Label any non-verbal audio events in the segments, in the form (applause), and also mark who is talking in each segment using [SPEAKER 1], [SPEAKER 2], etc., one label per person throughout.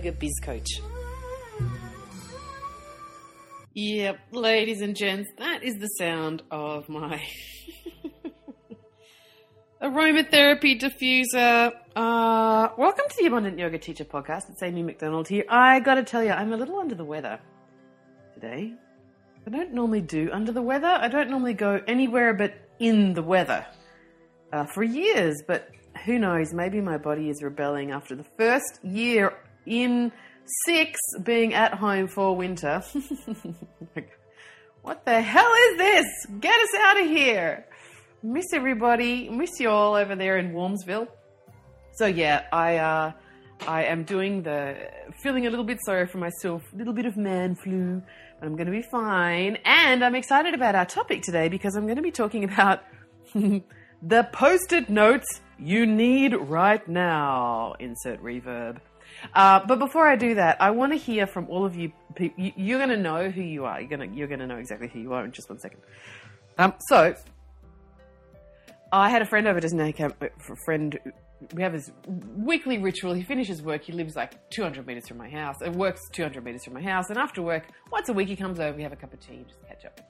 [SPEAKER 1] Biz Coach. Yep, ladies and gents, that is the sound of my (laughs) aromatherapy diffuser. Uh, welcome to the Abundant Yoga Teacher podcast. It's Amy McDonald here. I got to tell you, I'm a little under the weather today. I don't normally do under the weather. I don't normally go anywhere but in the weather uh, for years, but who knows? Maybe my body is rebelling after the first year in six being at home for winter. (laughs) what the hell is this? Get us out of here. Miss everybody. Miss you all over there in Warmsville. So yeah, I uh, I am doing the feeling a little bit sorry for myself, a little bit of man flu, but I'm going to be fine. And I'm excited about our topic today because I'm going to be talking about (laughs) the post-it notes you need right now. Insert reverb. Uh, but before I do that, I want to hear from all of you. You're going to know who you are. You're going to you're going to know exactly who you are in just one second. Um, so I had a friend over just now. A friend. We have this weekly ritual. He finishes work. He lives like 200 meters from my house. It works 200 meters from my house. And after work, once a week, he comes over. We have a cup of tea, and just catch up.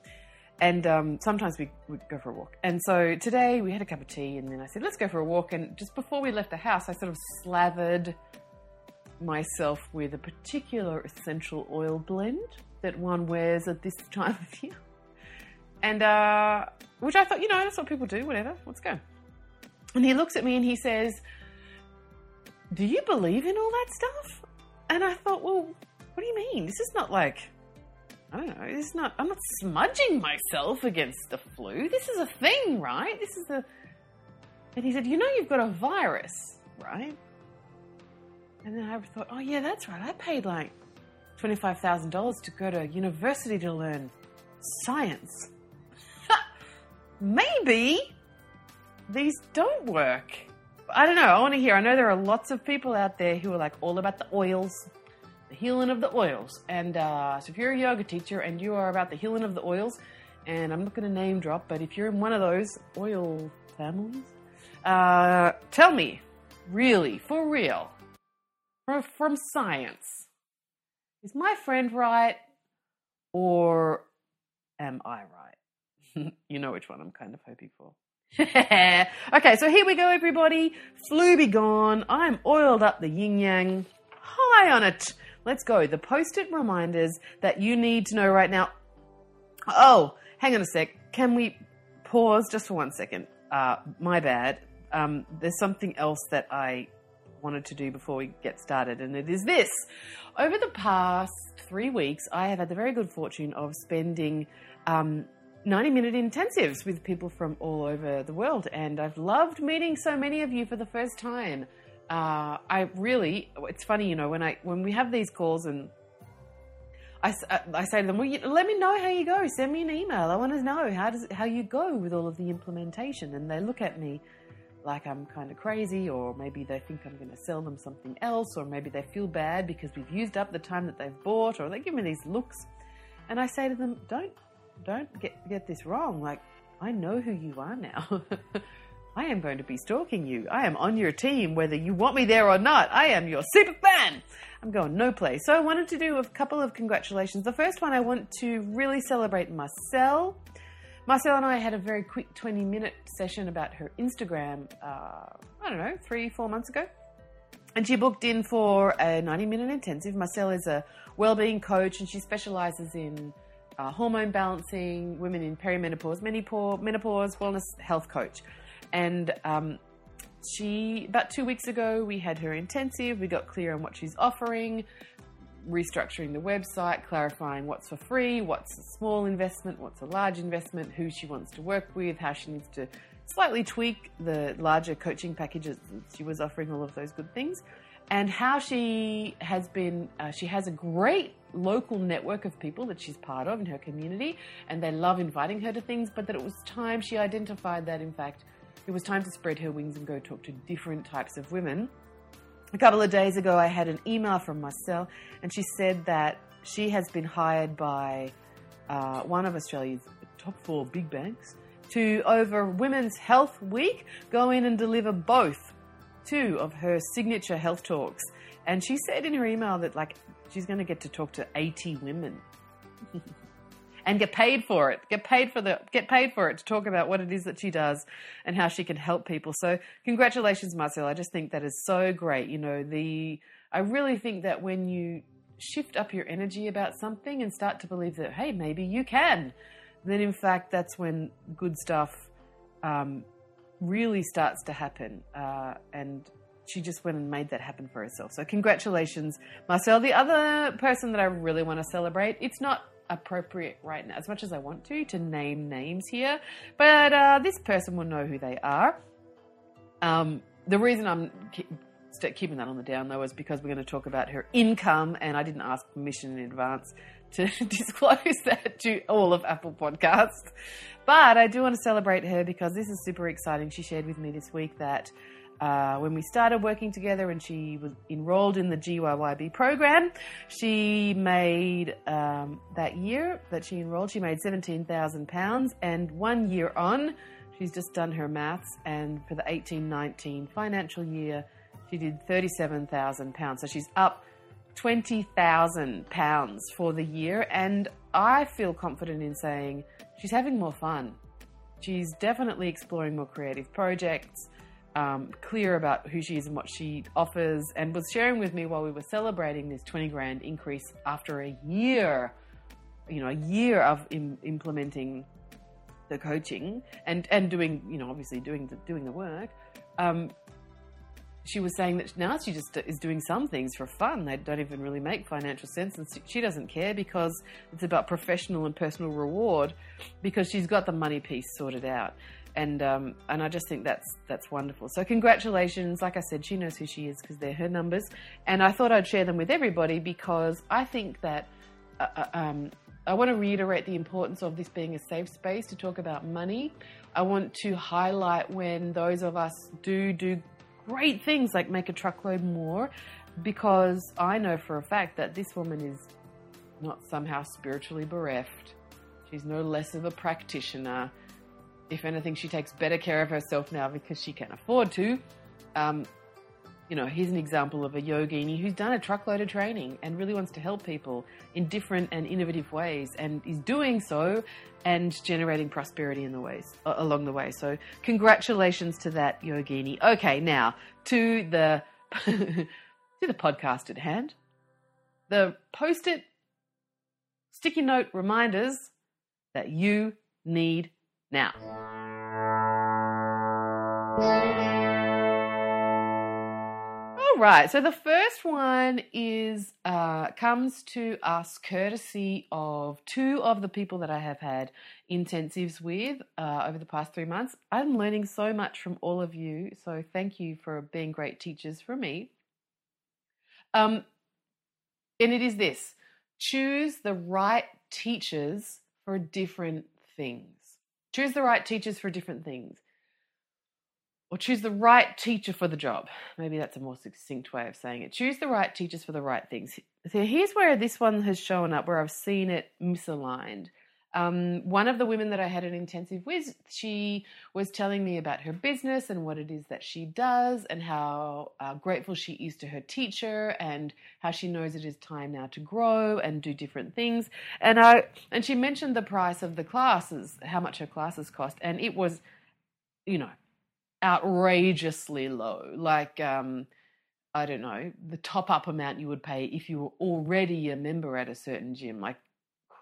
[SPEAKER 1] And um, sometimes we we go for a walk. And so today we had a cup of tea, and then I said, let's go for a walk. And just before we left the house, I sort of slathered myself with a particular essential oil blend that one wears at this (laughs) time of year. And, uh, which I thought, you know, that's what people do, whatever, let's go. And he looks at me and he says, Do you believe in all that stuff? And I thought, Well, what do you mean? This is not like, I don't know, this is not, I'm not smudging myself against the flu. This is a thing, right? This is a. And he said, You know, you've got a virus, right? And then I thought, oh yeah, that's right. I paid like twenty-five thousand dollars to go to university to learn science. Maybe these don't work. I don't know. I want to hear. I know there are lots of people out there who are like all about the oils, the healing of the oils. And uh, so if you're a yoga teacher and you are about the healing of the oils, and I'm not going to name drop, but if you're in one of those oil families, uh, tell me, really, for real, from, from science. Is my friend right or am I right? (laughs) you know which one I'm kind of hoping for. (laughs) okay, so here we go, everybody. Flu be gone. I'm oiled up the yin yang. High on it. Let's go. The post it reminders that you need to know right now. Oh, hang on a sec. Can we pause just for one second? Uh, my bad. Um, there's something else that I wanted to do before we get started, and it is this. Over the past three weeks, I have had the very good fortune of spending um, 90 minute intensives with people from all over the world, and I've loved meeting so many of you for the first time. Uh, I really, it's funny, you know, when I when we have these calls and I, uh, I say to them, well, you, let me know how you go. Send me an email. I want to know how does how you go with all of the implementation. And they look at me like I'm kind of crazy, or maybe they think I'm going to sell them something else, or maybe they feel bad because we've used up the time that they've bought, or they give me these looks. And I say to them, don't, don't get, get this wrong. Like, I know who you are now. (laughs) I am going to be stalking you. I am on your team, whether you want me there or not. I am your super fan. I'm going no place. So I wanted to do a couple of congratulations. The first one, I want to really celebrate Marcel Marcel and I had a very quick 20 minute session about her Instagram, uh, I don't know, three, four months ago. And she booked in for a 90 minute intensive. Marcel is a well-being coach and she specializes in uh, hormone balancing, women in perimenopause, menopause, menopause, wellness, health coach. And um, she, about two weeks ago, we had her intensive. We got clear on what she's offering restructuring the website, clarifying what's for free, what's a small investment, what's a large investment, who she wants to work with, how she needs to slightly tweak the larger coaching packages. She was offering all of those good things. and how she has been, uh, she has a great local network of people that she's part of in her community, and they love inviting her to things, but that it was time she identified that, in fact, it was time to spread her wings and go talk to different types of women. A couple of days ago, I had an email from Marcel, and she said that she has been hired by uh, one of Australia's top four big banks to, over Women's Health Week, go in and deliver both two of her signature health talks. And she said in her email that, like, she's going to get to talk to 80 women. (laughs) and get paid for it. Get paid for the get paid for it to talk about what it is that she does and how she can help people. So congratulations, Marcel. I just think that is so great. You know, the I really think that when you shift up your energy about something and start to believe that hey, maybe you can, then in fact that's when good stuff um, really starts to happen. Uh, and she just went and made that happen for herself. So congratulations, Marcel. The other person that I really want to celebrate, it's not appropriate right now, as much as I want to, to name names here, but uh, this person will know who they are. Um, the reason I'm keeping that on the down low is because we're going to talk about her income, and I didn't ask permission in advance to (laughs) disclose that to all of Apple Podcasts. But I do want to celebrate her because this is super exciting. She shared with me this week that uh, when we started working together and she was enrolled in the GYYB program, she made um, that year that she enrolled, she made £17,000. And one year on, she's just done her maths, and for the 18 19 financial year, she did £37,000. So she's up £20,000 for the year. And I feel confident in saying she's having more fun. She's definitely exploring more creative projects um, clear about who she is and what she offers, and was sharing with me while we were celebrating this 20 grand increase after a year, you know, a year of Im- implementing the coaching and, and doing, you know, obviously doing the, doing the work. Um, she was saying that now she just is doing some things for fun. They don't even really make financial sense, and she doesn't care because it's about professional and personal reward because she's got the money piece sorted out and um, and I just think that's that's wonderful. So congratulations! Like I said, she knows who she is because they're her numbers, and I thought I'd share them with everybody because I think that uh, uh, um, I want to reiterate the importance of this being a safe space to talk about money. I want to highlight when those of us do do great things like make a truckload more, because I know for a fact that this woman is not somehow spiritually bereft. She's no less of a practitioner if anything, she takes better care of herself now because she can afford to. Um, you know, here's an example of a yogini who's done a truckload of training and really wants to help people in different and innovative ways and is doing so and generating prosperity in the ways uh, along the way. So congratulations to that yogini. Okay, now to the (laughs) to the podcast at hand. The post-it sticky note reminders that you need now. All right, so the first one is uh, comes to us courtesy of two of the people that I have had intensives with uh, over the past three months. I'm learning so much from all of you, so thank you for being great teachers for me. Um, and it is this: choose the right teachers for different things. Choose the right teachers for different things. Or choose the right teacher for the job. Maybe that's a more succinct way of saying it. Choose the right teachers for the right things. So here's where this one has shown up, where I've seen it misaligned. Um, one of the women that I had an intensive with, she was telling me about her business and what it is that she does, and how uh, grateful she is to her teacher, and how she knows it is time now to grow and do different things. And I and she mentioned the price of the classes, how much her classes cost, and it was, you know, outrageously low. Like um, I don't know, the top up amount you would pay if you were already a member at a certain gym, like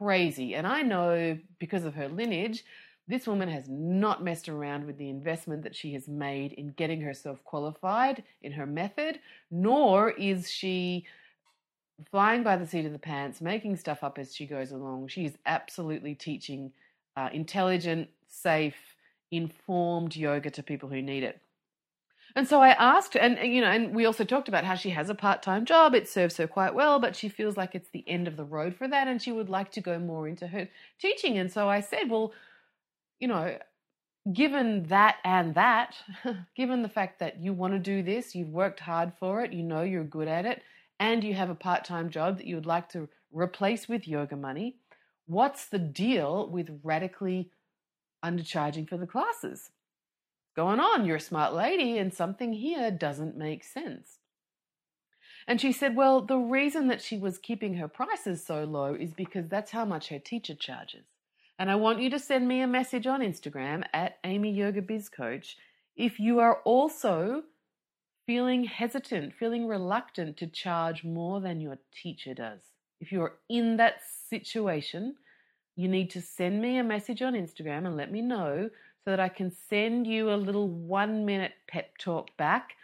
[SPEAKER 1] crazy. And I know because of her lineage, this woman has not messed around with the investment that she has made in getting herself qualified in her method, nor is she flying by the seat of the pants, making stuff up as she goes along. She is absolutely teaching uh, intelligent, safe, informed yoga to people who need it. And so I asked, and you know, and we also talked about how she has a part-time job. It serves her quite well, but she feels like it's the end of the road for that, and she would like to go more into her teaching. And so I said, well, you know, given that and that, (laughs) given the fact that you want to do this, you've worked hard for it, you know you're good at it, and you have a part-time job that you would like to replace with yoga money, what's the deal with radically undercharging for the classes? Going on? You're a smart lady, and something here doesn't make sense. And she said, Well, the reason that she was keeping her prices so low is because that's how much her teacher charges. And I want you to send me a message on Instagram at Amy Yoga Biz Coach if you are also feeling hesitant, feeling reluctant to charge more than your teacher does. If you're in that situation, you need to send me a message on Instagram and let me know so that I can send you a little one minute pep talk back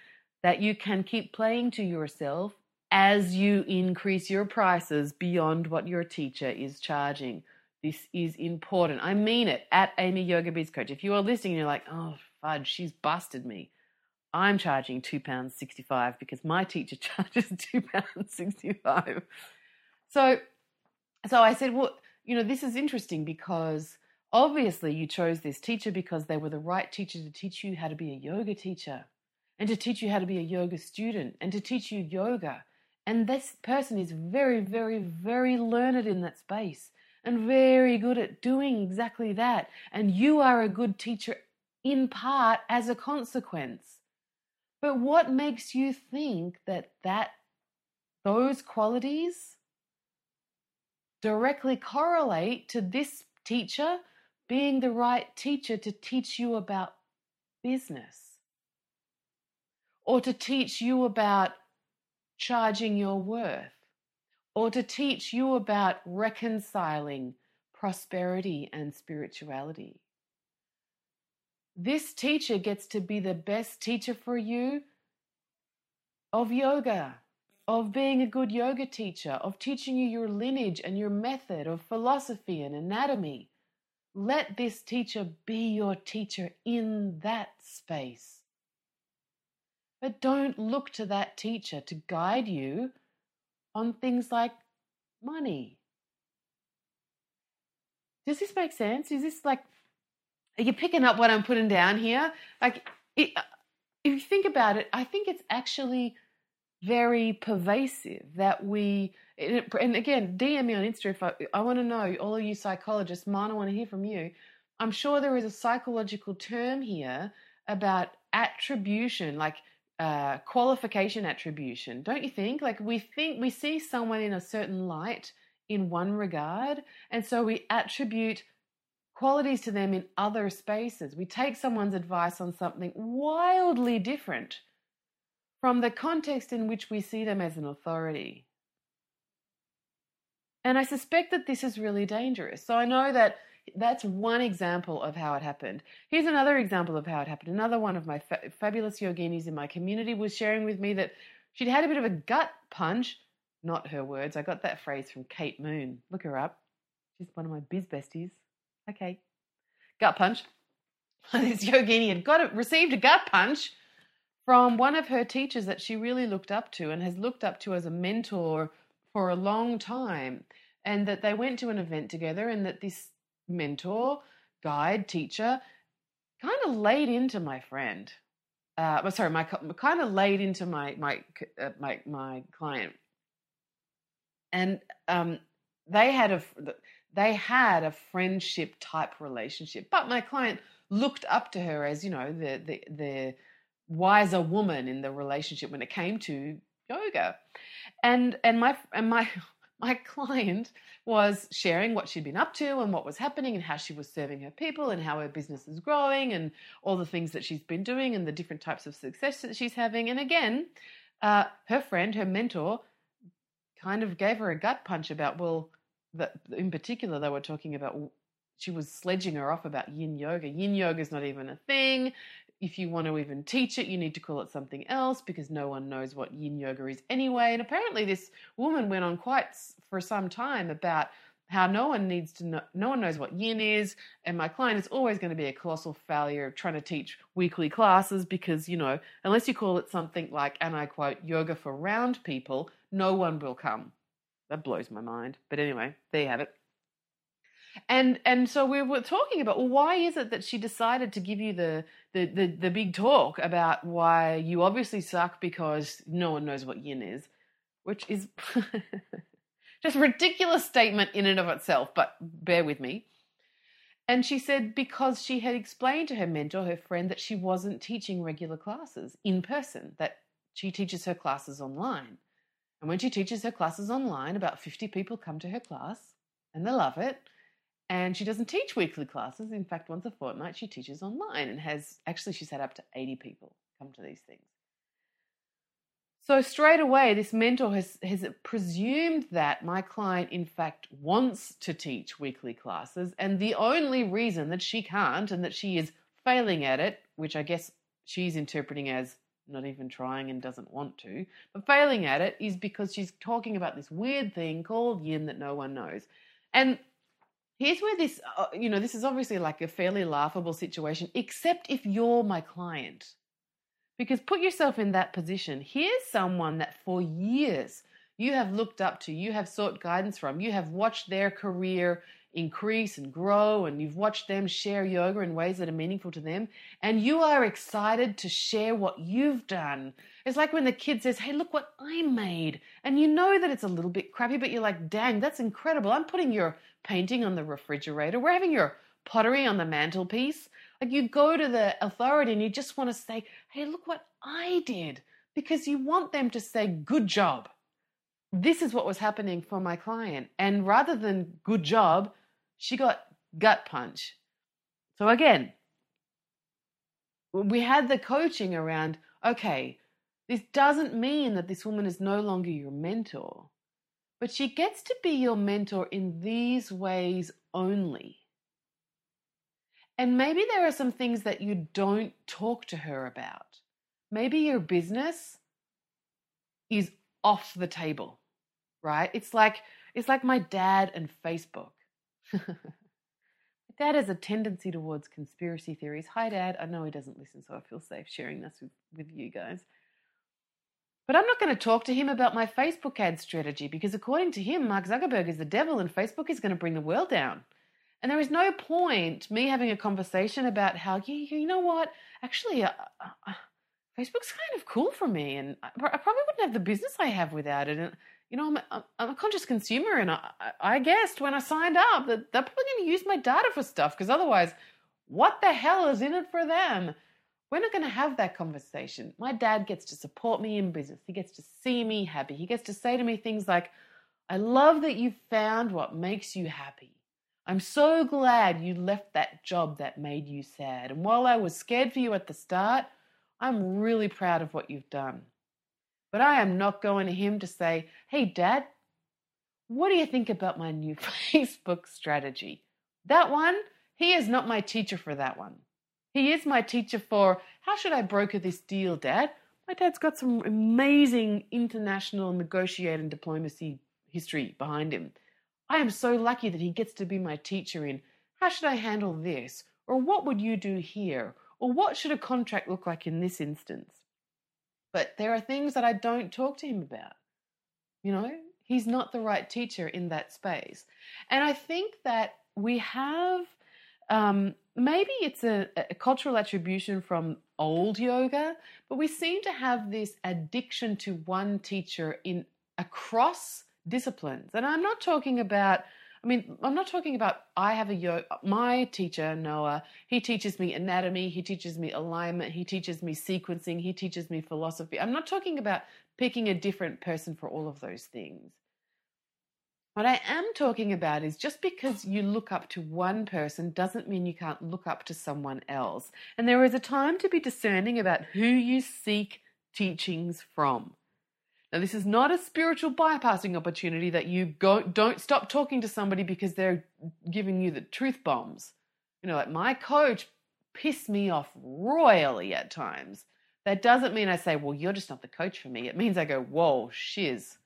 [SPEAKER 1] that you can keep playing to yourself as you increase your prices beyond what your teacher is charging. This is important. I mean it at Amy Yoga Biz Coach. If you are listening and you're like, oh, fudge, she's busted me. I'm charging £2.65 because my teacher (laughs) charges £2.65. So, so I said, well, you know, this is interesting because Obviously, you chose this teacher because they were the right teacher to teach you how to be a yoga teacher and to teach you how to be a yoga student and to teach you yoga. And this person is very, very, very learned in that space and very good at doing exactly that. And you are a good teacher in part as a consequence. But what makes you think that that those qualities directly correlate to this teacher being the right teacher to teach you about business or to teach you about charging your worth or to teach you about reconciling prosperity and spirituality. This teacher gets to be the best teacher for you of yoga, of being a good yoga teacher, of teaching you your lineage and your method, of philosophy and anatomy let this teacher be your teacher in that space. But don't look to that teacher to guide you on things like money. Does this make sense? Is this like, are you picking up what I'm putting down here? Like, it, uh, if you think about it, I think it's actually very pervasive that we and again dm me on insta if i, I want to know all of you psychologists mine i want to hear from you. I'm sure there is a psychological term here about attribution like uh, qualification attribution don't you think? Like we think we see someone in a certain light in one regard and so we attribute qualities to them in other spaces. We take someone's advice on something wildly different from the context in which we see them as an authority. And I suspect that this is really dangerous. So I know that that's one example of how it happened. Here's another example of how it happened. Another one of my fa- fabulous yoginis in my community was sharing with me that she'd had a bit of a gut punch. Not her words. I got that phrase from Kate Moon. Look her up. She's one of my biz besties. Okay. Gut punch. (laughs) this yogini had got it, received a gut punch from one of her teachers that she really looked up to and has looked up to as a mentor for a long time. And that they went to an event together, and that this mentor, guide, teacher kind of laid into my friend. Uh, sorry, my kind of laid into my my uh, my my client, and um, they had a they had a friendship type relationship. But my client looked up to her as you know the the the wiser woman in the relationship when it came to yoga. And and my and my (laughs) my client was sharing what she'd been up to and what was happening and how she was serving her people and how her business is growing and all the things that she's been doing and the different types of success that she's having. And again, uh, her friend, her mentor, kind of gave her a gut punch about, well, in particular, they were talking about she was sledging her off about yin yoga. Yin yoga is not even a thing if you want to even teach it, you need to call it something else because no one knows what yin yoga is anyway. And apparently, this woman went on quite for some time about how no one needs to know, no one knows what yin is, and my client is always going to be a colossal failure trying to teach weekly classes because, you know, unless you call it something like, and I quote, yoga for round people, no one will come. That blows my mind. But anyway, there you have it. And and so we were talking about well, why is it that she decided to give you the, the the the big talk about why you obviously suck because no one knows what yin is, which is (laughs) just a ridiculous statement in and of itself, but bear with me. And she said because she had explained to her mentor, her friend, that she wasn't teaching regular classes in person, that she teaches her classes online. And when she teaches her classes online, about 50 people come to her class and they love it. And she doesn't teach weekly classes. In fact, once a fortnight, she teaches online and has actually, she's had up to 80 people come to these things. So straight away, this mentor has, has presumed that my client, in fact, wants to teach weekly classes, and the only reason that she can't and that she is failing at it, which I guess she's interpreting as not even trying and doesn't want to, but failing at it is because she's talking about this weird thing called yin that no one knows. And here's where this, uh, you know, this is obviously like a fairly laughable situation, except if you're my client. Because put yourself in that position. Here's someone that for years you have looked up to, you have sought guidance from, you have watched their career increase and grow, and you've watched them share yoga in ways that are meaningful to them, and you are excited to share what you've done. It's like when the kid says, Hey, look what I made. And you know that it's a little bit crappy, but you're like, Dang, that's incredible. I'm putting your painting on the refrigerator. We're having your pottery on the mantelpiece. Like you go to the authority and you just want to say, hey, look what I did, because you want them to say, good job. This is what was happening for my client. And rather than good job, she got gut punch. So again, we had the coaching around, okay, this doesn't mean that this woman is no longer your mentor, but she gets to be your mentor in these ways only. And maybe there are some things that you don't talk to her about. Maybe your business is off the table, right? It's like it's like my dad and Facebook. (laughs) dad has a tendency towards conspiracy theories. Hi dad, I know he doesn't listen so I feel safe sharing this with, with you guys. But I'm not going to talk to him about my Facebook ad strategy because according to him Mark Zuckerberg is the devil and Facebook is going to bring the world down. And there is no point me having a conversation about how, you, know what, actually, uh, uh, Facebook's kind of cool for me. And I, I, probably wouldn't have the business I have without it. And, you know, I'm a, I'm a conscious consumer. And I, I guessed when I signed up that they're probably going to use my data for stuff because otherwise, what the hell is in it for them? We're not going to have that conversation. My dad gets to support me in business. He gets to see me happy. He gets to say to me things like, I love that you found what makes you happy. I'm so glad you left that job that made you sad. And while I was scared for you at the start, I'm really proud of what you've done. But I am not going to him to say, Hey, Dad, what do you think about my new (laughs) Facebook strategy? That one, he is not my teacher for that one. He is my teacher for how should I broker this deal, Dad? My dad's got some amazing international negotiating diplomacy history behind him. I am so lucky that he gets to be my teacher in how should I handle this? Or what would you do here? Or what should a contract look like in this instance? But there are things that I don't talk to him about. You know, he's not the right teacher in that space. And I think that we have um, maybe it's a, a, cultural attribution from old yoga, but we seem to have this addiction to one teacher in across disciplines. And I'm not talking about I mean, I'm not talking about I have a yoga. My teacher, Noah, he teaches me anatomy, he teaches me alignment, he teaches me sequencing, he teaches me philosophy. I'm not talking about picking a different person for all of those things. What I am talking about is just because you look up to one person doesn't mean you can't look up to someone else. And there is a time to be discerning about who you seek teachings from. Now, this is not a spiritual bypassing opportunity that you go, don't stop talking to somebody because they're giving you the truth bombs. You know, like my coach pissed me off royally at times. That doesn't mean I say, well, you're just not the coach for me. It means I go, whoa, shiz.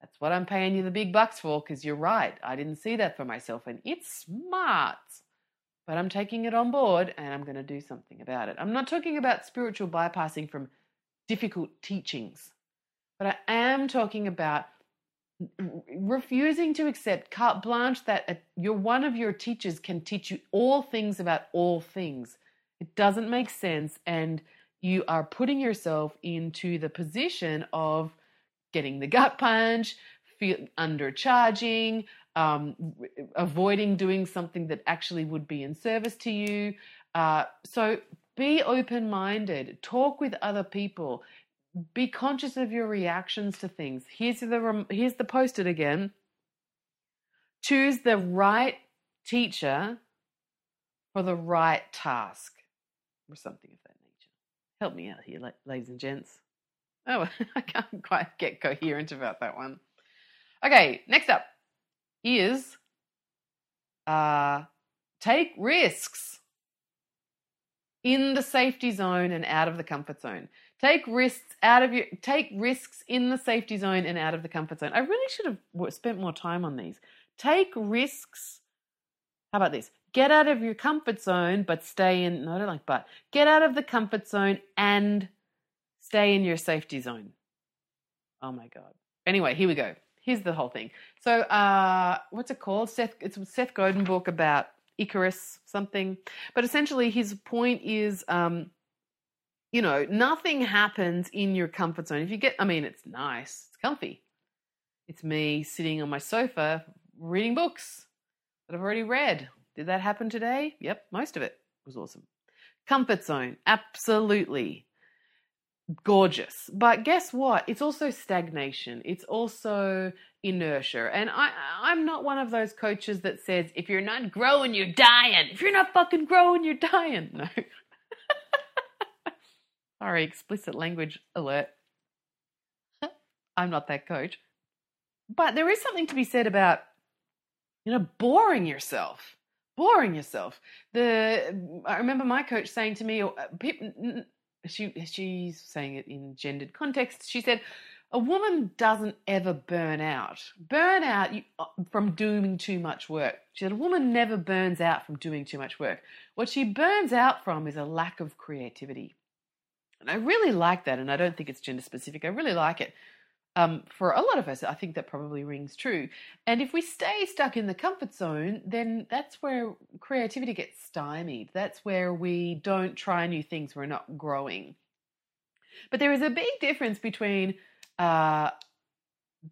[SPEAKER 1] That's what I'm paying you the big bucks for because you're right. I didn't see that for myself and it's smart. But I'm taking it on board and I'm going to do something about it. I'm not talking about spiritual bypassing from difficult teachings, but I am talking about refusing to accept carte blanche that your one of your teachers can teach you all things about all things. It doesn't make sense and you are putting yourself into the position of getting the gut punch, feel undercharging, um, avoiding doing something that actually would be in service to you. Uh, so be open minded, talk with other people, be conscious of your reactions to things. Here's the here's the post-it again. Choose the right teacher for the right task, or something of that nature. Help me out here, ladies and gents. Oh, (laughs) I can't quite get coherent about that one. Okay, next up is uh, take risks in the safety zone and out of the comfort zone. Take risks out of your take risks in the safety zone and out of the comfort zone. I really should have spent more time on these. Take risks. How about this? Get out of your comfort zone, but stay in. No, I don't like but. Get out of the comfort zone and stay in your safety zone. Oh my god. Anyway, here we go. Here's the whole thing. So, uh, what's it called? Seth. It's Seth Godin book about Icarus something. But essentially, his point is. Um, you know, nothing happens in your comfort zone. If you get, I mean, it's nice, it's comfy. It's me sitting on my sofa reading books that I've already read. Did that happen today? Yep, most of it was awesome. Comfort zone, absolutely gorgeous. But guess what? It's also stagnation. It's also inertia. And I, I'm not one of those coaches that says, if you're not growing, you're dying. If you're not fucking growing, you're dying. No. (laughs) Sorry, explicit language alert. (laughs) I'm not that coach. But there is something to be said about, you know, boring yourself. Boring yourself. The I remember my coach saying to me, oh, uh, she she's saying it in gendered context. She said, "A woman doesn't ever burn out. Burn out uh, from doing too much work." She said, "A woman never burns out from doing too much work. What she burns out from is a lack of creativity." And I really like that, and I don't think it's gender specific. I really like it. Um, for a lot of us, I think that probably rings true. And if we stay stuck in the comfort zone, then that's where creativity gets stymied. That's where we don't try new things, we're not growing. But there is a big difference between uh,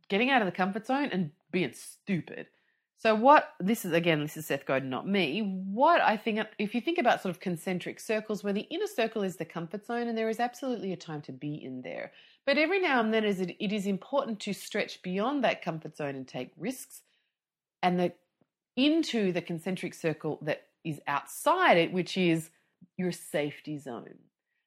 [SPEAKER 1] getting out of the comfort zone and being stupid. So what this is again, this is Seth Godin, not me. What I think, if you think about sort of concentric circles, where the inner circle is the comfort zone, and there is absolutely a time to be in there. But every now and then, it is important to stretch beyond that comfort zone and take risks, and the into the concentric circle that is outside it, which is your safety zone.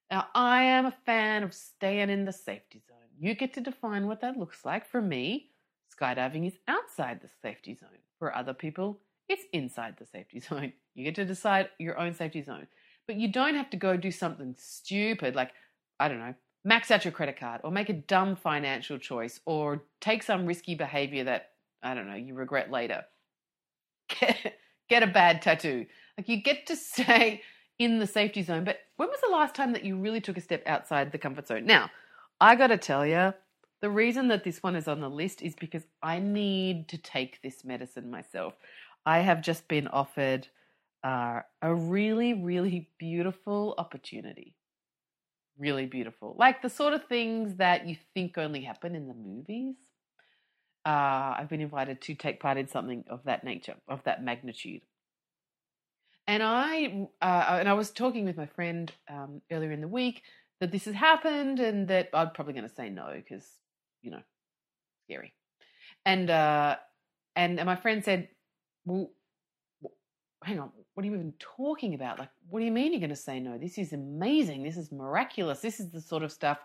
[SPEAKER 1] Now, I am a fan of staying in the safety zone. You get to define what that looks like. For me, skydiving is outside the safety zone. For other people, it's inside the safety (laughs) zone. You get to decide your own safety zone. But you don't have to go do something stupid like, I don't know, max out your credit card or make a dumb financial choice or take some risky behavior that, I don't know, you regret later. (laughs) Get, a bad tattoo. Like you get to (laughs) stay in the safety zone. But when was the last time that you really took a step outside the comfort zone? Now, I got to tell you, the reason that this one is on the list is because I need to take this medicine myself. I have just been offered uh, a really, really beautiful opportunity. Really beautiful. Like the sort of things that you think only happen in the movies. Uh, I've been invited to take part in something of that nature, of that magnitude. And I uh, and I was talking with my friend um, earlier in the week that this has happened and that I'm probably going to say no because you know, scary. And uh, and, and my friend said, "Well, hang on, what are you even talking about? Like, what do you mean you're going to say no? This is amazing. This is miraculous. This is the sort of stuff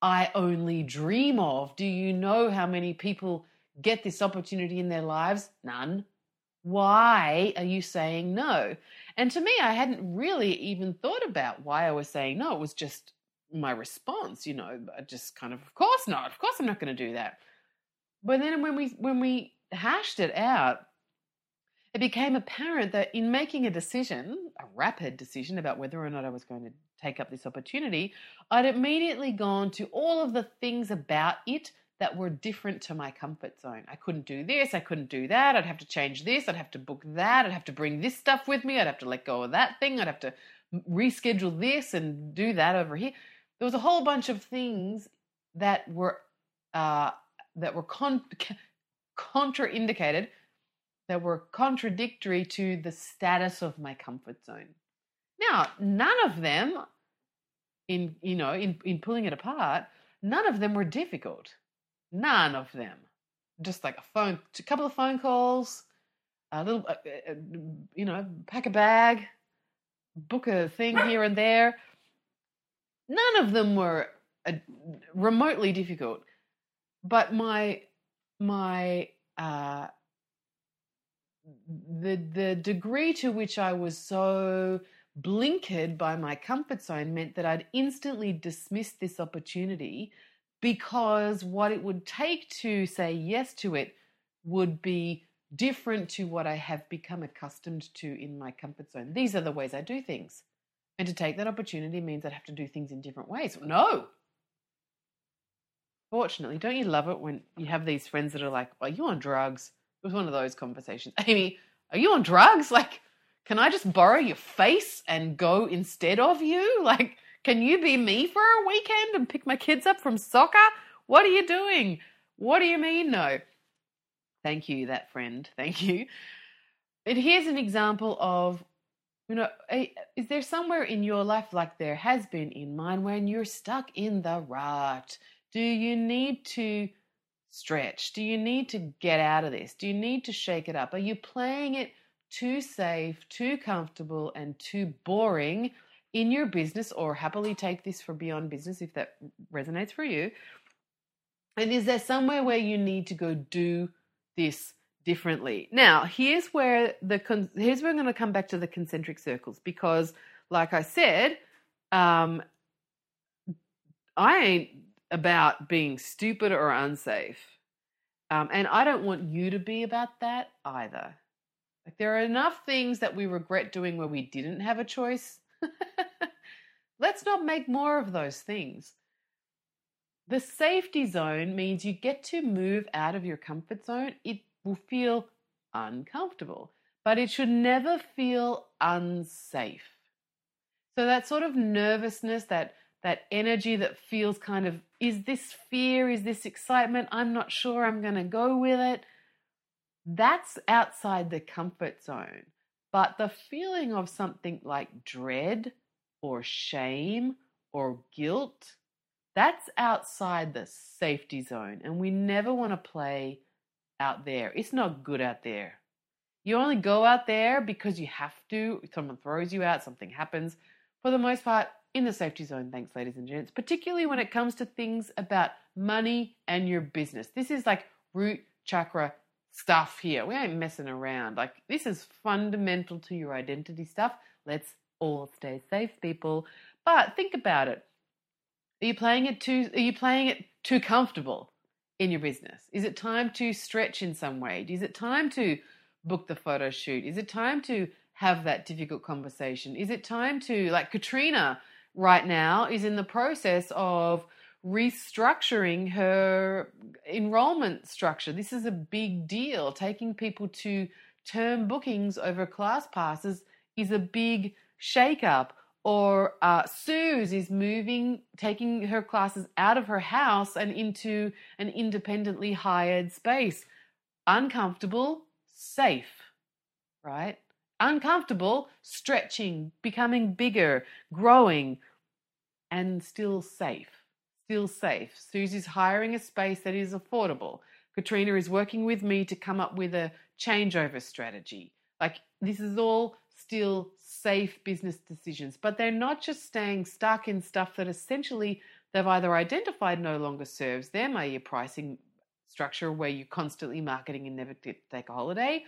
[SPEAKER 1] I only dream of. Do you know how many people get this opportunity in their lives? None. Why are you saying no? And to me, I hadn't really even thought about why I was saying no. It was just my response, you know, just kind of, of course not, of course I'm not going to do that. but then when we when we hashed it out, it became apparent that in making a decision, a rapid decision about whether or not I was going to take up this opportunity, I'd immediately gone to all of the things about it that were different to my comfort zone. I couldn't do this, I couldn't do that, I'd have to change this, I'd have to book that, I'd have to bring this stuff with me, I'd have to let go of that thing, I'd have to reschedule this and do that over here. There was a whole bunch of things that were uh, that were con- (laughs) contraindicated, that were contradictory to the status of my comfort zone. Now, none of them, in you know, in, in pulling it apart, none of them were difficult. None of them. Just like a phone, a couple of phone calls, a little, uh, uh, you know, pack a bag, book a thing (laughs) here and there. None of them were uh, remotely difficult, but my my uh, the the degree to which I was so blinkered by my comfort zone meant that I'd instantly dismissed this opportunity because what it would take to say yes to it would be different to what I have become accustomed to in my comfort zone. These are the ways I do things. And to take that opportunity means I'd have to do things in different ways. No. Fortunately, don't you love it when you have these friends that are like, Are you're on drugs? It was one of those conversations. (laughs) Amy, are you on drugs? Like, can I just borrow your face and go instead of you? (laughs) Like, can you be me for a weekend and pick my kids up from soccer? What are you doing? What do you mean, no? Thank you, that friend. (laughs) Thank you. And here's an example of, you know, is there somewhere in your life, like there has been in mine, when you're stuck in the rut? Do you need to stretch? Do you need to get out of this? Do you need to shake it up? Are you playing it too safe, too comfortable, and too boring in your business? Or happily take this for beyond business if that resonates for you. And is there somewhere where you need to go do this differently. Now, here's where the here's where I'm going to come back to the concentric circles because, like I said, um, I ain't about being stupid or unsafe, um, and I don't want you to be about that either. Like there are enough things that we regret doing where we didn't have a choice. (laughs) Let's not make more of those things. The safety zone means you get to move out of your comfort zone. It will feel uncomfortable, but it should never feel unsafe. So that sort of nervousness, that that energy that feels kind of is this fear, is this excitement? I'm not sure I'm going to go with it. That's outside the comfort zone. But the feeling of something like dread or shame or guilt that's outside the safety zone, and we never want to play out there. It's not good out there. You only go out there because you have to. Someone throws you out, something happens. For the most part, in the safety zone, thanks, ladies and gents, particularly when it comes to things about money and your business. This is like root chakra stuff here. We ain't messing around. Like, this is fundamental to your identity stuff. Let's all stay safe, people. But think about it. Are you playing it too are you playing it too comfortable in your business? Is it time to stretch in some way? Is it time to book the photo shoot? Is it time to have that difficult conversation? Is it time to like Katrina right now is in the process of restructuring her enrollment structure. This is a big deal. Taking people to term bookings over class passes is a big shakeup or uh, Suze is moving, taking her classes out of her house and into an independently hired space. Uncomfortable, safe, right? Uncomfortable, stretching, becoming bigger, growing, and still safe. Still safe. Susie's hiring a space that is affordable. Katrina is working with me to come up with a changeover strategy. Like, this is all still safe business decisions, but they're not just staying stuck in stuff that essentially they've either identified no longer serves them, i.e., pricing structure where you're constantly marketing and never take a holiday,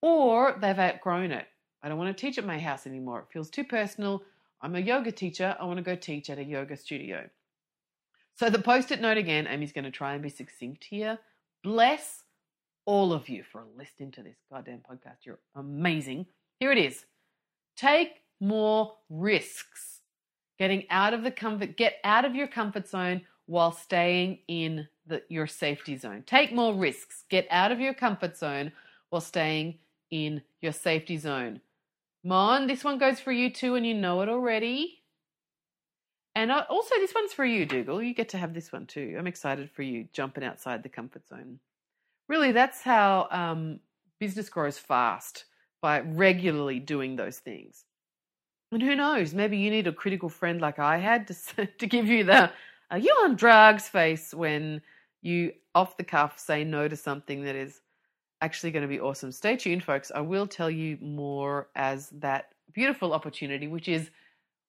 [SPEAKER 1] or they've outgrown it. I don't want to teach at my house anymore. It feels too personal. I'm a yoga teacher. I want to go teach at a yoga studio. So, the post it note again, Amy's going to try and be succinct here. bless all of you for listening to this goddamn podcast. You're amazing. Here it is. Take more risks. Getting out of the comfort, get out of your comfort zone while staying in the, your safety zone. Take more risks. Get out of your comfort zone while staying in your safety zone. Mon, this one goes for you too, and you know it already. And also, this one's for you, Dougal. You get to have this one too. I'm excited for you jumping outside the comfort zone. Really, that's how um, business grows fast by regularly doing those things. And who knows, maybe you need a critical friend like I had to, (laughs) to give you the are you on drugs face when you off the cuff say no to something that is actually going to be awesome. Stay tuned, folks. I will tell you more as that beautiful opportunity, which is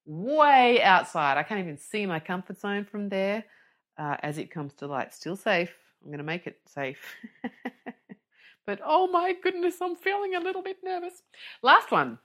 [SPEAKER 1] way outside. I can't even see my comfort zone from there uh, as it comes to light. Still safe. I'm going to make it safe. (laughs) but oh my goodness, I'm feeling a little bit nervous. Last one.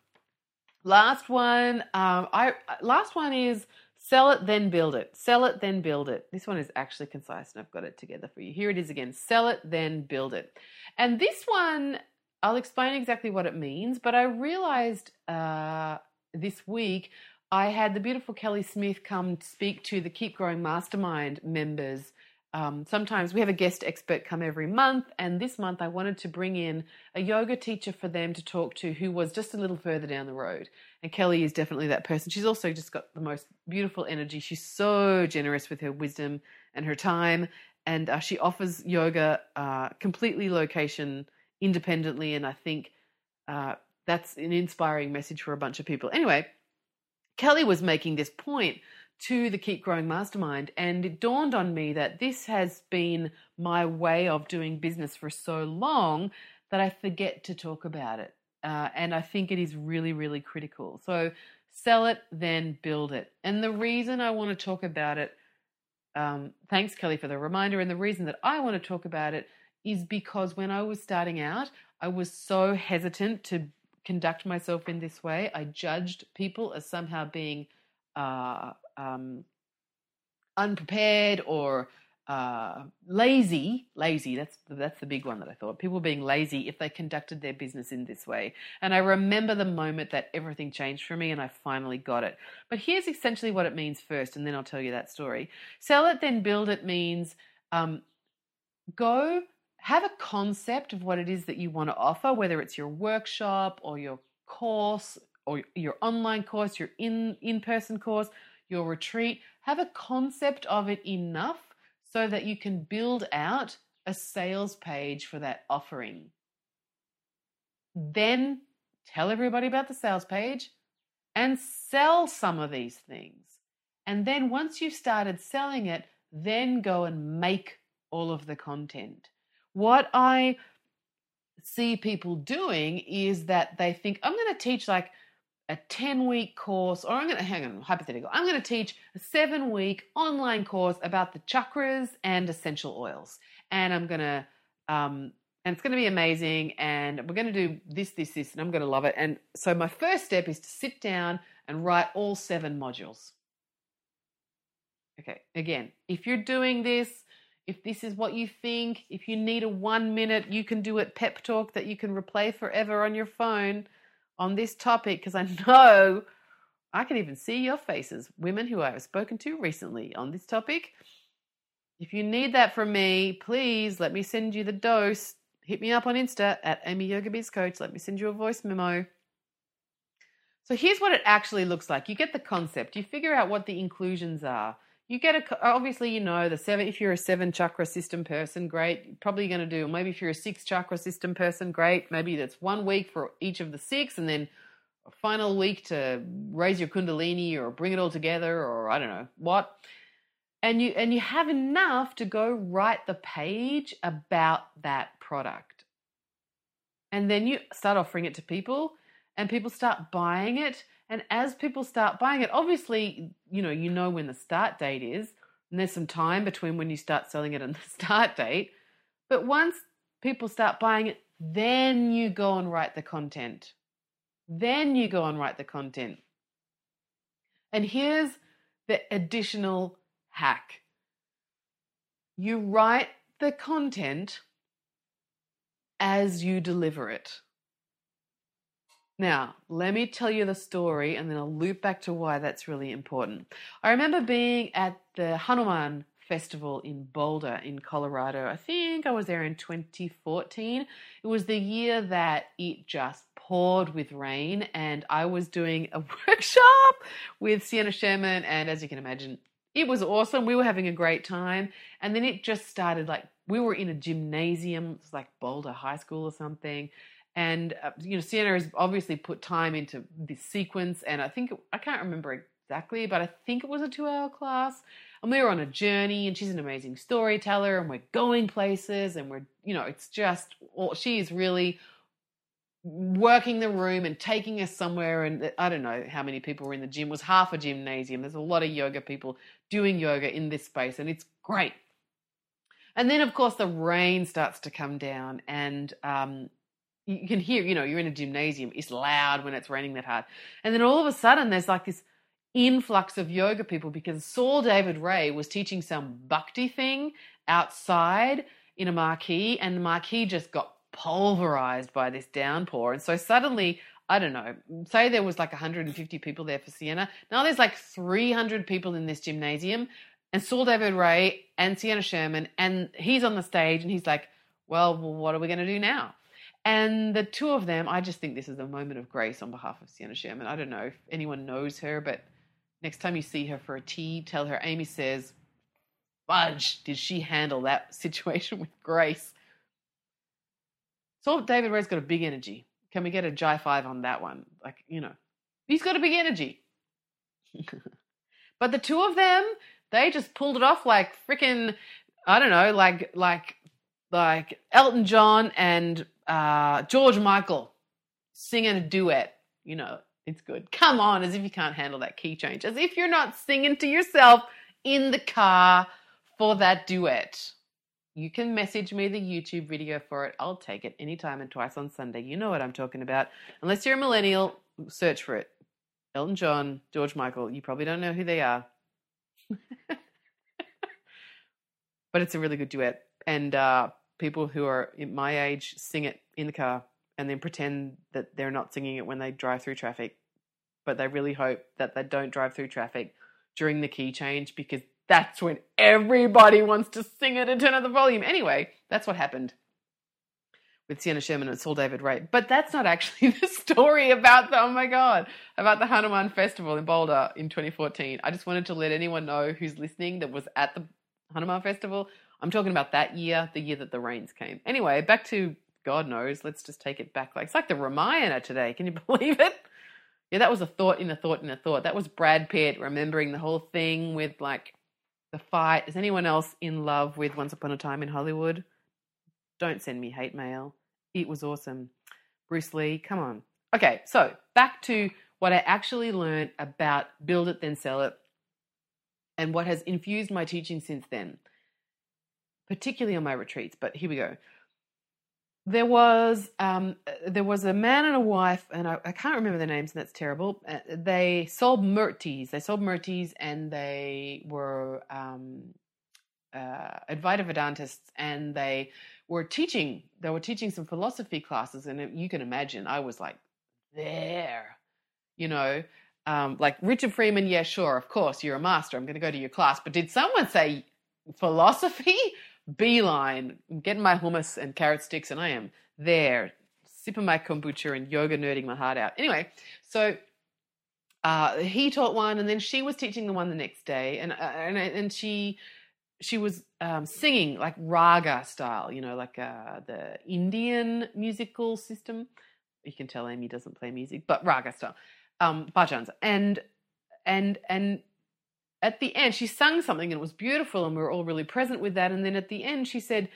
[SPEAKER 1] Last one. Um, I last one is sell it, then build it. Sell it, then build it. This one is actually concise, and I've got it together for you. Here it is again. Sell it, then build it. And this one, I'll explain exactly what it means. But I realized uh, this week I had the beautiful Kelly Smith come speak to the Keep Growing Mastermind members um, sometimes we have a guest expert come every month, and this month I wanted to bring in a yoga teacher for them to talk to who was just a little further down the road. And Kelly is definitely that person. She's also just got the most beautiful energy. She's so generous with her wisdom and her time, and uh, she offers yoga uh, completely location independently. And I think uh, that's an inspiring message for a bunch of people. Anyway, Kelly was making this point to the Keep Growing Mastermind. And it dawned on me that this has been my way of doing business for so long that I forget to talk about it. Uh, and I think it is really, really critical. So sell it, then build it. And the reason I want to talk about it, um, thanks, Kelly, for the reminder. And the reason that I want to talk about it is because when I was starting out, I was so hesitant to conduct myself in this way. I judged people as somehow being uh, um, unprepared or uh, lazy. Lazy, that's that's the big one that I thought. People being lazy if they conducted their business in this way. And I remember the moment that everything changed for me and I finally got it. But here's essentially what it means first, and then I'll tell you that story. Sell it, then build it means um, go have a concept of what it is that you want to offer, whether it's your workshop or your course or your online course, your in in person course your retreat, have a concept of it enough so that you can build out a sales page for that offering. Then tell everybody about the sales page and sell some of these things. And then once you've started selling it, then go and make all of the content. What I see people doing is that they think, I'm going to teach like a 10 week course, or I'm going to hang on, hypothetical. I'm going to teach a seven week online course about the chakras and essential oils. And I'm going to, um, and it's going to be amazing. And we're going to do this, this, this, and I'm going to love it. And so my first step is to sit down and write all seven modules. Okay, again, if you're doing this, if this is what you think, if you need a one minute, you can do it pep talk that you can replay forever on your phone on this topic because I know I can even see your faces, women who I have spoken to recently on this topic. If you need that from me, please let me send you the dose. Hit me up on Insta at Amy Yoga Biz Coach. Let me send you a voice memo. So here's what it actually looks like. You get the concept. You figure out what the inclusions are you get a obviously you know the seven if you're a seven chakra system person great. Probably going to do maybe if you're a six chakra system person great. Maybe that's one week for each of the six and then a final week to raise your kundalini or bring it all together or i don't know what. And you and you have enough to go write the page about that product. And then you start offering it to people and people start buying it and as people start buying it, obviously, you know, you know when the start date is, and there's some time between when you start selling it and the (laughs) start date. But once people start buying it, then you go and write the content. Then you go and write the content. And here's the additional hack you write the content as you deliver it. Now, let me tell you the story and then I'll loop back to why that's really important. I remember being at the Hanuman Festival in Boulder, in Colorado. I think I was there in 2014. It was the year that it just poured with rain, and I was doing a (laughs) workshop with Sianna Sherman. And as you can imagine, it was awesome. We were having a great time. And then it just started like we were in a gymnasium, it's like Boulder High School or something. And, uh, you know, Sianna has obviously put time into this sequence. And I think, I can't remember exactly, but I think it was a two hour class. And we were on a journey, and she's an amazing storyteller, and we're going places, and we're, you know, it's just, she is really working the room and taking us somewhere. And I don't know how many people were in the gym, it was half a gymnasium. There's a lot of yoga people doing yoga in this space, and it's great. And then, of course, the rain starts to come down, and um, you can hear, you know, you're in a gymnasium. It's loud when it's raining that hard. And then all of a sudden, there's like this influx of yoga people because Saul David Raye was teaching some bhakti thing outside in a marquee, and the marquee just got pulverized by this downpour. And so suddenly, I don't know, say there was like 150 people there for Sianna. Now there's like 300 people in this gymnasium and Saul David Raye and Sianna Sherman, and he's on the stage and he's like, well, well what are we going to do now? And the two of them, I just think this is a moment of grace on behalf of Sianna Sherman. I don't know if anyone knows her, but next time you see her for a tea, tell her Amy says, fudge, did she handle that (laughs) situation with grace? Saul David Raye's got a big energy. Can we get a Jai 5 on that one? Like, you know, he's got a big energy. (laughs) but the two of them, they just pulled it off like freaking, I don't know, like like like Elton John and uh, George Michael singing a duet. You know, it's good. Come on, as if you can't handle that key change, as if you're not singing to yourself in the car for that duet. You can message me the YouTube video for it. I'll take it anytime and twice on Sunday. You know what I'm talking about. Unless you're a millennial, search for it. Elton John, George Michael. You probably don't know who they are. (laughs) but it's a really good duet. And uh, people who are my age sing it in the car and then pretend that they're not singing it when they drive through traffic. But they really hope that they don't drive through traffic during the key change because that's when everybody wants to sing it and turn up the volume. Anyway, that's what happened with Sianna Sherman and Saul David Raye. But that's not actually (laughs) the story about the, oh my God, about the Hanuman Festival in Boulder in 2014. I just wanted to let anyone know who's listening that was at the Hanuman Festival. I'm talking about that year, the year that the rains came. Anyway, back to God knows. Let's just take it back. Like it's like the Ramayana today. Can you (laughs) believe it? Yeah, that was a thought in a thought in a thought. That was Brad Pitt remembering the whole thing with like the fight. Is anyone else in love with Once Upon a Time in Hollywood? Don't send me hate mail. It was awesome. Bruce Lee, come on. Okay, so back to what I actually learned about Build It, Then Sell It, and what has infused my teaching since then, particularly on my retreats. But here we go. There was um, there was a man and a wife, and I, I can't remember their names, and that's terrible. Uh, they sold murtis. They sold murtis, and they were um, uh, Advaita Vedantists, and they were teaching. They were teaching some philosophy classes, and you can imagine I was like there, you know, um, like Richard Freeman. Yeah, sure, of course, you're a master. I'm going to go to your class. But did someone say philosophy? Beeline, getting my hummus and carrot sticks, and I am there, sipping my kombucha and yoga nerding my heart out. Anyway, so uh, he taught one, and then she was teaching the one the next day, and uh, and and she she was um, singing like raga style, you know, like uh, the Indian musical system. You can tell Amy doesn't play music, but raga style, um, bhajans, and and and at the end she sung something and it was beautiful, and we were all really present with that. And then at the end she said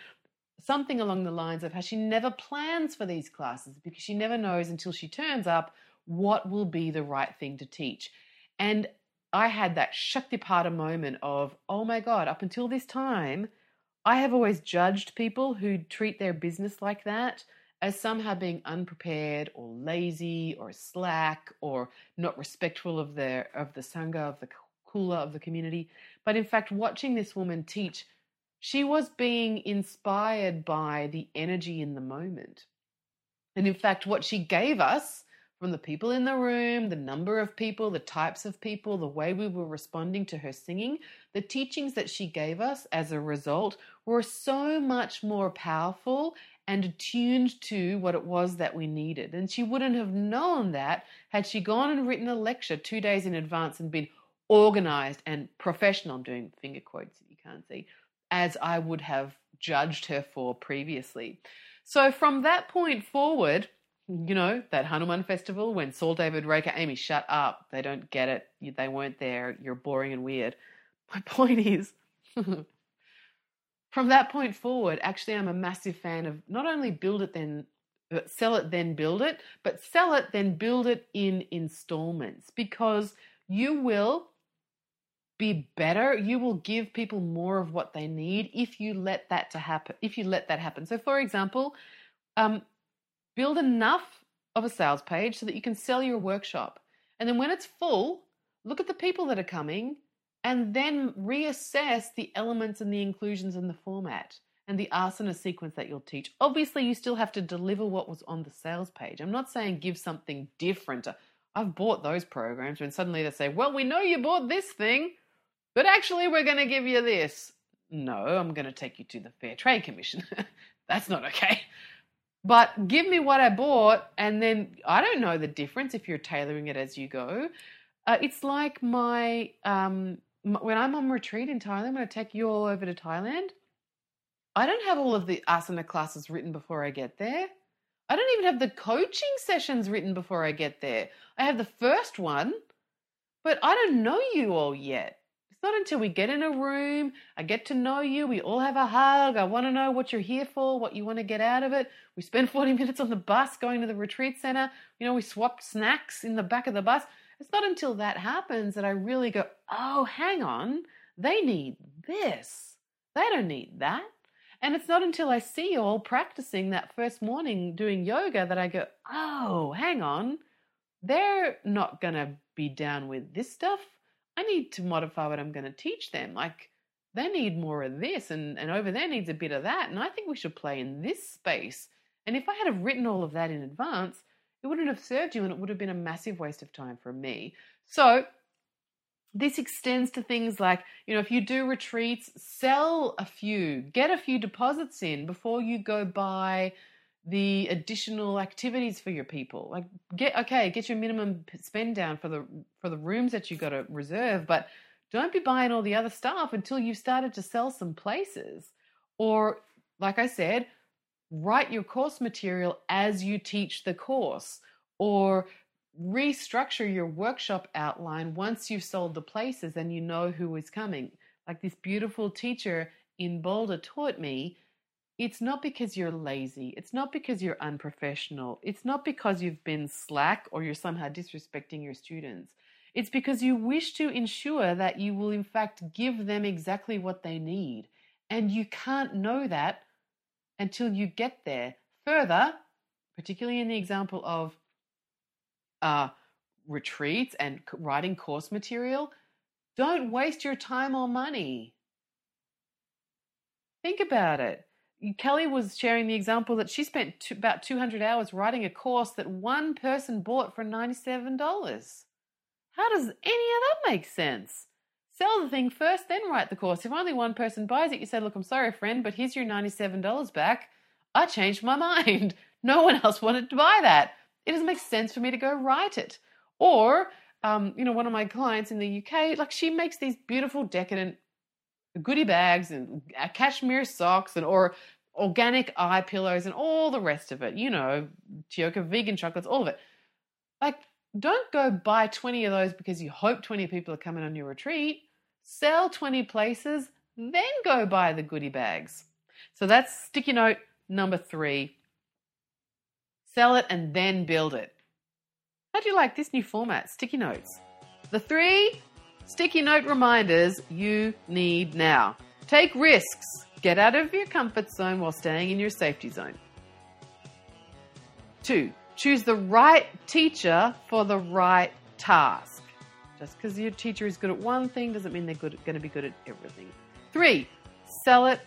[SPEAKER 1] something along the lines of how she never plans for these classes because she never knows until she turns up what will be the right thing to teach. And I had that Shaktipada moment of, oh my God, up until this time, I have always judged people who treat their business like that as somehow being unprepared or lazy or slack or not respectful of their of the sangha of the kula of the community. But in fact, watching this woman teach She was being inspired by the energy in the moment. And in fact, what she gave us from the people in the room, the number of people, the types of people, the way we were responding to her singing, the teachings that she gave us as a result were so much more powerful and attuned to what it was that we needed. And she wouldn't have known that had she gone and written a lecture two days in advance and been organized and professional. I'm doing finger quotes that you can't see, as I would have judged her for previously. So from that point forward, you know, that Hanuman festival when Saul David Raker, Amy, shut up. They don't get it. They weren't there. You're boring and weird. (laughs) My point is, (laughs) from that point forward, actually, I'm a massive fan of not only build it, then sell it, then build it, but sell it, then build it in installments because you will be better. You will give people more of what they need if you let that to happen. If you let that happen. So, for example, um, build enough of a sales page so that you can sell your workshop. And then when it's full, look at the people that are coming and then reassess the elements and the inclusions in the format and the asana sequence that you'll teach. Obviously, you still have to deliver what was on the sales page. I'm not saying give something different. I've bought those programs and suddenly they say, Well, we know you bought this thing, but actually, we're going to give you this. No, I'm going to take you to the Fair Trade Commission. (laughs) That's not okay. But give me what I bought, and then I don't know the difference if you're tailoring it as you go. Uh, it's like my, um, when I'm on retreat in Thailand, when I take you all over to Thailand, I don't have all of the asana classes written before I get there. I don't even have the coaching sessions written before I get there. I have the first one, but I don't know you all yet. It's not until we get in a room, I get to know you, we all have a hug, I want to know what you're here for, what you want to get out of it. We spend (laughs) 40 minutes on the bus going to the retreat center. You know, we swapped snacks in the back of the bus. It's not until that happens that I really go, oh, hang on, they need this. They don't need that. And it's not until I see you all practicing that first morning doing yoga that I go, oh, hang on, they're not going to be down with this stuff. I need to modify what I'm going to teach them. Like they need more of this and, and over there needs a bit of that. And I think we should play in this space. And if I had have written all of that in advance, it wouldn't have served you and it would have been a massive waste of time for me. So this extends to things like, you know, if you do retreats, sell a few, get a few deposits in before you go buy the additional activities for your people. Like get okay, get your minimum spend down for the for the rooms that you got to reserve, but don't be buying all the other stuff until you've started to sell some places. Or like I said, write your course material as you teach the course or restructure your workshop outline once you've sold the places and you know who is coming. Like this beautiful teacher in Boulder taught me it's not because you're lazy. It's not because you're unprofessional. It's not because you've been slack or you're somehow disrespecting your students. It's because you wish to ensure that you will, in fact, give them exactly what they need. And you can't know that until you get there. Further, particularly in the example of uh, retreats and writing course material, don't waste your time or money. Think about it. Kelly was sharing the example that she spent two, about 200 hours writing a course that one person bought for $97. How does any of that make sense? Sell the thing first, then write the course. If only one person buys it, you say, Look, I'm sorry, friend, but here's your $97 back. I changed my (laughs) mind. No one else wanted to buy that. It doesn't make sense for me to go write it. Or, um, you know, one of my clients in the UK, like she makes these beautiful, decadent goodie bags and uh, cashmere socks and or organic eye pillows and all the rest of it. You know, Tioka vegan chocolates, all of it. Like, don't go buy 20 of those because you hope 20 people are coming on your retreat. Sell 20 places, then go buy the goodie bags. So that's sticky note number three. Sell it and then build it. How do you like this new format, sticky notes? The three sticky note reminders you need now. Take risks. Get out of your comfort zone while staying in your safety zone. Two, choose the right teacher for the right task. Just because your teacher is good at one thing doesn't mean they're going to be good at everything. Three, sell it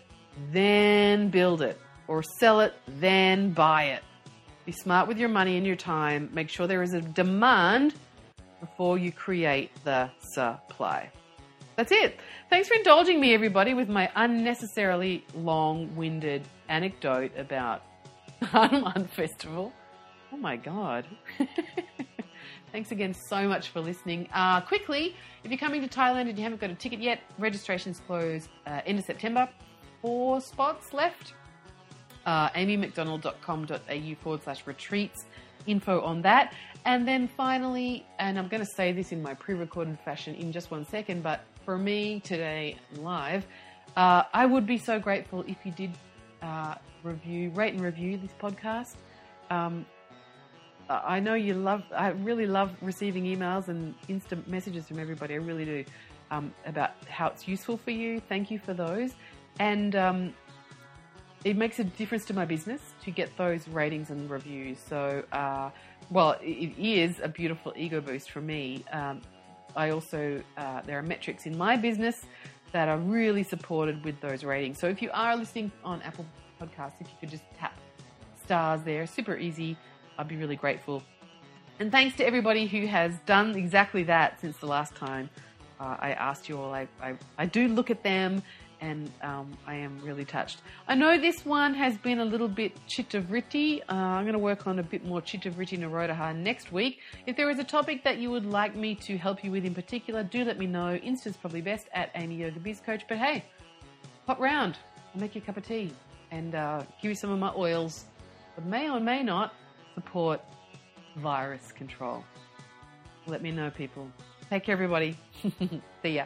[SPEAKER 1] then build it, or sell it, then buy it. Be smart with your money and your time. Make sure there is a demand before you create the supply. That's it. Thanks for indulging me, everybody, with my unnecessarily long winded anecdote about (laughs) Hanuman Festival. Oh my God. (laughs) Thanks again so much for listening. Uh, quickly, if you're coming to Thailand and you haven't got a ticket yet, registration's closed uh, end of September. Four spots left. Uh, amymcdonald.com.au forward slash retreats. Info on that. And then finally, and I'm going to say this in my pre recorded fashion in just one second, but for me today live, uh, I would be so grateful if you did uh, review, rate and review this podcast. Um, I know you love, I really love receiving emails and instant messages from everybody. I really do um, about how it's useful for you. Thank you for those. And um, it makes a difference to my business to get those ratings and reviews. So, uh, well, it is a beautiful ego boost for me. Um, I also, uh, there are metrics in my business that are really supported with those ratings. So if you are listening on Apple Podcasts, if you could just tap stars there, super easy I'd be really grateful. And thanks to everybody who has done exactly that since the last time uh, I asked you all. I, I, I, do look at them and um, I am really touched. I know this one has been a little bit chittavritti. Uh, I'm going to work on a bit more chittavritti nirodhah next week. If there is a topic that you would like me to help you with in particular, do let me know. Insta's probably best at Amy Yoga Biz Coach. But hey, pop round. I'll make you a cup of tea and uh, give you some of my oils that may or may not support virus control. Let me know, people. Take care, everybody. (laughs) See ya.